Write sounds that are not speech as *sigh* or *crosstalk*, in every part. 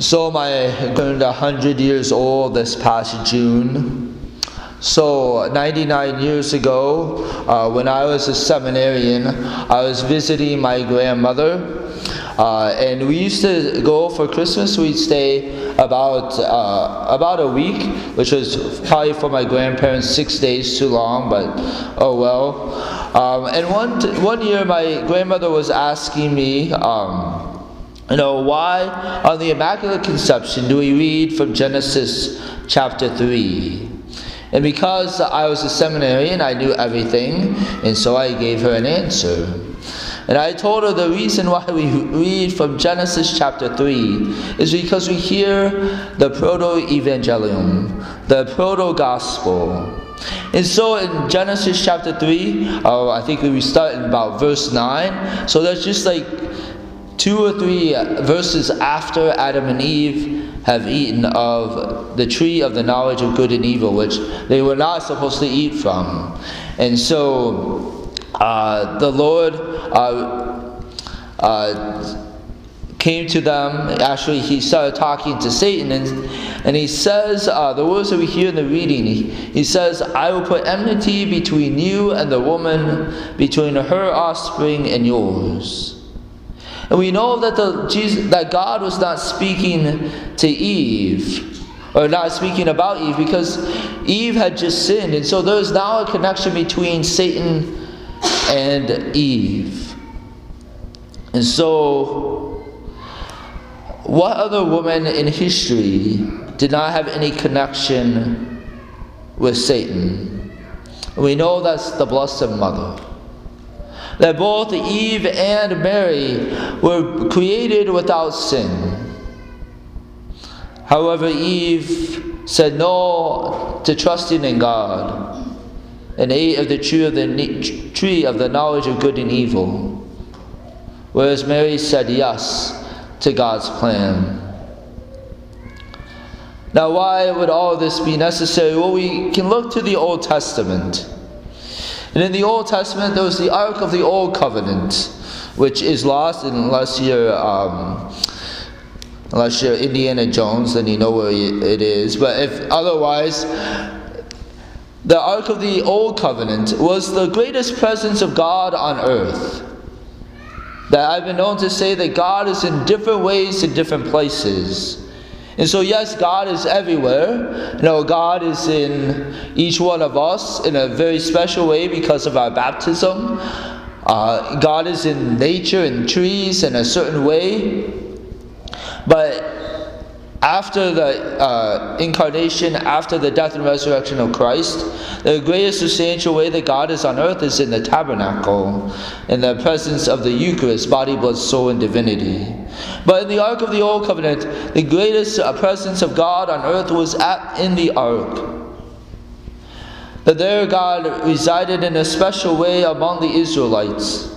So my going to 100 years old this past June. So 99 years ago, uh, when I was a seminarian, I was visiting my grandmother. Uh, and we used to go for Christmas. We'd stay about uh, about a week, which was probably for my grandparents six days too long, but oh well. Um, and one one year, my grandmother was asking me. Um, you know, why on the Immaculate Conception do we read from Genesis chapter 3? And because I was a seminarian, I knew everything, and so I gave her an answer. And I told her the reason why we read from Genesis chapter 3 is because we hear the proto evangelium, the proto gospel. And so in Genesis chapter 3, uh, I think we start in about verse 9. So that's just like two or three verses after Adam and Eve have eaten of the tree of the knowledge of good and evil, which they were not supposed to eat from. And so uh, the Lord uh, uh, came to them. Actually, he started talking to Satan, and, and he says, uh, the words that we hear in the reading, he, he says, I will put enmity between you and the woman, between her offspring and yours. And we know that the Jesus, that God was not speaking to Eve or not speaking about Eve because Eve had just sinned. And so there's now a connection between Satan and Eve. And so what other woman in history did not have any connection with Satan? We know that's the Blessed Mother that both Eve and Mary were created without sin. However, Eve said no to trusting in God and ate of the tree of the, tree of the knowledge of good and evil, whereas Mary said yes to God's plan. Now, why would all this be necessary? Well, we can look to the Old Testament. And in the Old Testament, there was the Ark of the Old Covenant, which is lost unless you're. Um, unless you're Indiana Jones, then you know where it is. But if otherwise, the Ark of the Old Covenant was the greatest presence of God on earth. That I've been known to say that God is in different ways in different places. And so, yes, God is everywhere. You know, God is in each one of us in a very special way because of our baptism. Uh, God is in nature and trees in a certain way. But after the uh, incarnation, after the death and resurrection of Christ, the greatest substantial way that God is on earth is in the tabernacle, in the presence of the Eucharist, body, blood, soul, and divinity. But in the Ark of the Old Covenant, the greatest uh, presence of God on earth was at, in the Ark. That there God resided in a special way among the Israelites.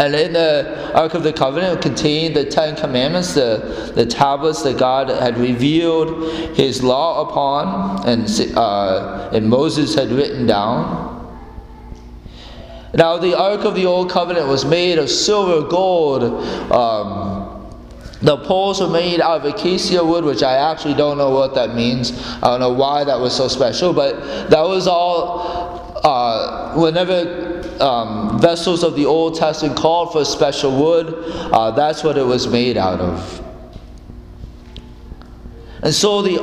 And in the Ark of the Covenant contained the Ten Commandments, the, the tablets that God had revealed His law upon and, uh, and Moses had written down. Now, the Ark of the Old Covenant was made of silver, gold. Um, the poles were made out of acacia wood, which I actually don't know what that means. I don't know why that was so special, but that was all. Uh, whenever um, vessels of the Old Testament called for special wood. Uh, that's what it was made out of. And so the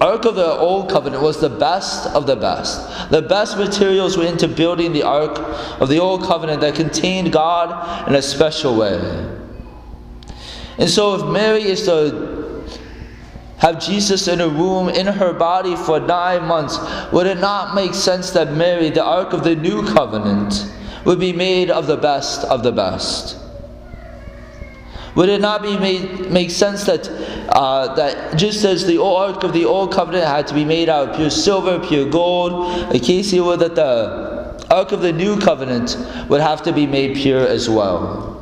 Ark of the Old Covenant was the best of the best. The best materials went into building the Ark of the Old Covenant that contained God in a special way. And so, if Mary is to have Jesus in a room in her body for nine months, would it not make sense that Mary, the Ark of the New Covenant, would be made of the best of the best? Would it not be made, make sense that uh, that just as the Ark of the Old Covenant had to be made out of pure silver, pure gold, acacia wood, that the Ark of the New Covenant would have to be made pure as well?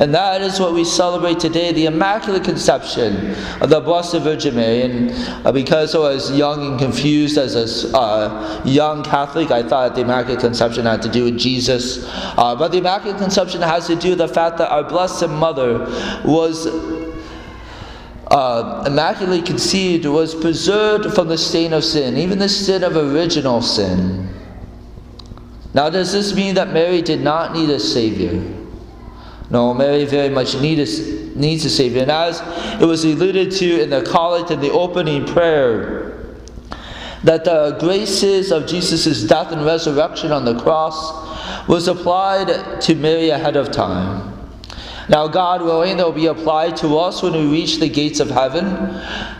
And that is what we celebrate today the Immaculate Conception of the Blessed Virgin Mary. And uh, because I was young and confused as a uh, young Catholic, I thought the Immaculate Conception had to do with Jesus. Uh, but the Immaculate Conception has to do with the fact that our Blessed Mother was uh, immaculately conceived, was preserved from the stain of sin, even the sin of original sin. Now, does this mean that Mary did not need a Savior? No, Mary very much needs, needs a Savior. And as it was alluded to in the collect and the opening prayer, that the graces of Jesus' death and resurrection on the cross was applied to Mary ahead of time. Now, God willing, they'll be applied to us when we reach the gates of heaven.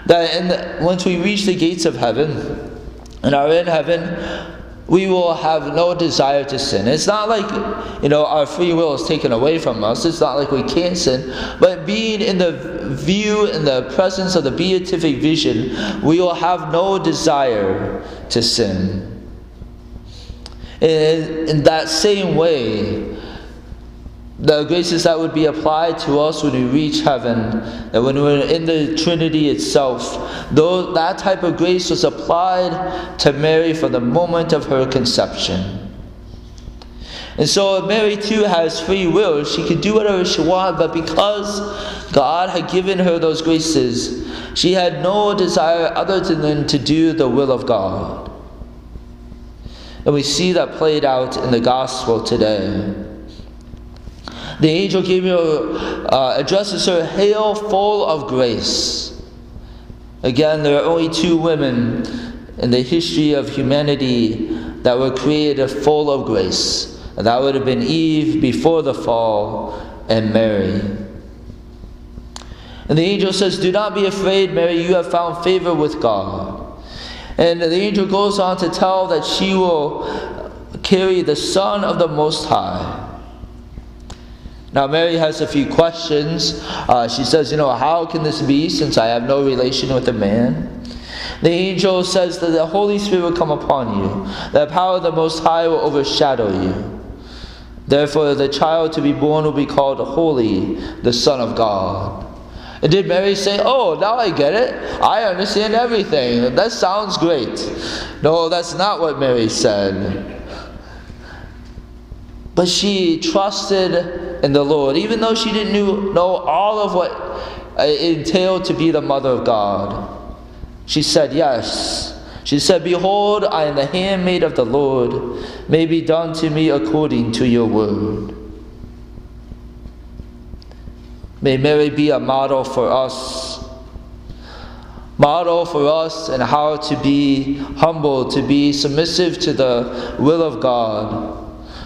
That the, once we reach the gates of heaven and are in heaven, we will have no desire to sin. It's not like, you know, our free will is taken away from us. It's not like we can't sin. But being in the view, in the presence of the beatific vision, we will have no desire to sin. In, in that same way, the graces that would be applied to us when we reach heaven, that when we're in the Trinity itself, though that type of grace was applied to Mary from the moment of her conception. And so Mary too has free will. She could do whatever she wanted, but because God had given her those graces, she had no desire other than to do the will of God. And we see that played out in the gospel today. The angel Gabriel uh, addresses her, Hail, full of grace. Again, there are only two women in the history of humanity that were created full of grace. And that would have been Eve before the fall and Mary. And the angel says, Do not be afraid, Mary, you have found favor with God. And the angel goes on to tell that she will carry the Son of the Most High. Now, Mary has a few questions. Uh, she says, You know, how can this be since I have no relation with a man? The angel says that the Holy Spirit will come upon you, the power of the Most High will overshadow you. Therefore, the child to be born will be called Holy, the Son of God. And did Mary say, Oh, now I get it. I understand everything. That sounds great. No, that's not what Mary said. But she trusted in the Lord, even though she didn't know all of what uh, it entailed to be the mother of God. She said, Yes. She said, Behold, I am the handmaid of the Lord. May be done to me according to your word. May Mary be a model for us. Model for us and how to be humble, to be submissive to the will of God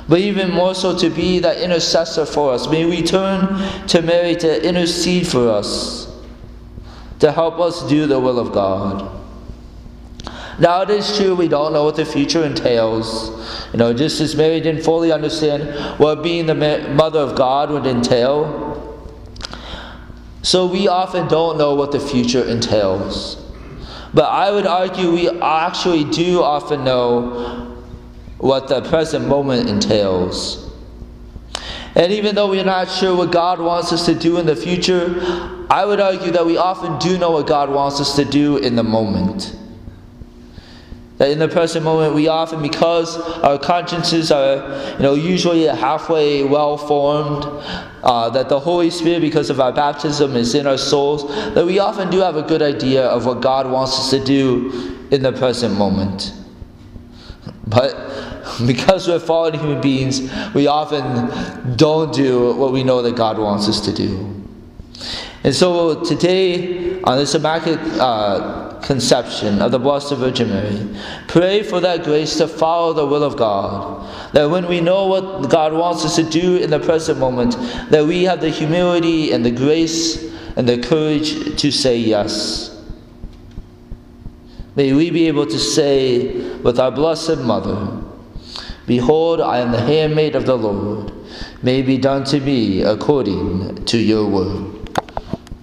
but even more so to be that intercessor for us. May we turn to Mary to intercede for us, to help us do the will of God. Now it is true we don't know what the future entails. You know, just as Mary didn't fully understand what being the mother of God would entail. So we often don't know what the future entails. But I would argue we actually do often know what the present moment entails. And even though we're not sure what God wants us to do in the future, I would argue that we often do know what God wants us to do in the moment. That in the present moment, we often, because our consciences are, you know, usually halfway well formed, uh, that the Holy Spirit, because of our baptism, is in our souls, that we often do have a good idea of what God wants us to do in the present moment. But *laughs* because we're fallen human beings, we often don't do what we know that God wants us to do. And so today, on this Immaculate uh, Conception of the Blessed Virgin Mary, pray for that grace to follow the will of God. That when we know what God wants us to do in the present moment, that we have the humility and the grace and the courage to say yes. May we be able to say with our Blessed Mother, Behold, I am the handmaid of the Lord. May be done to me according to your word.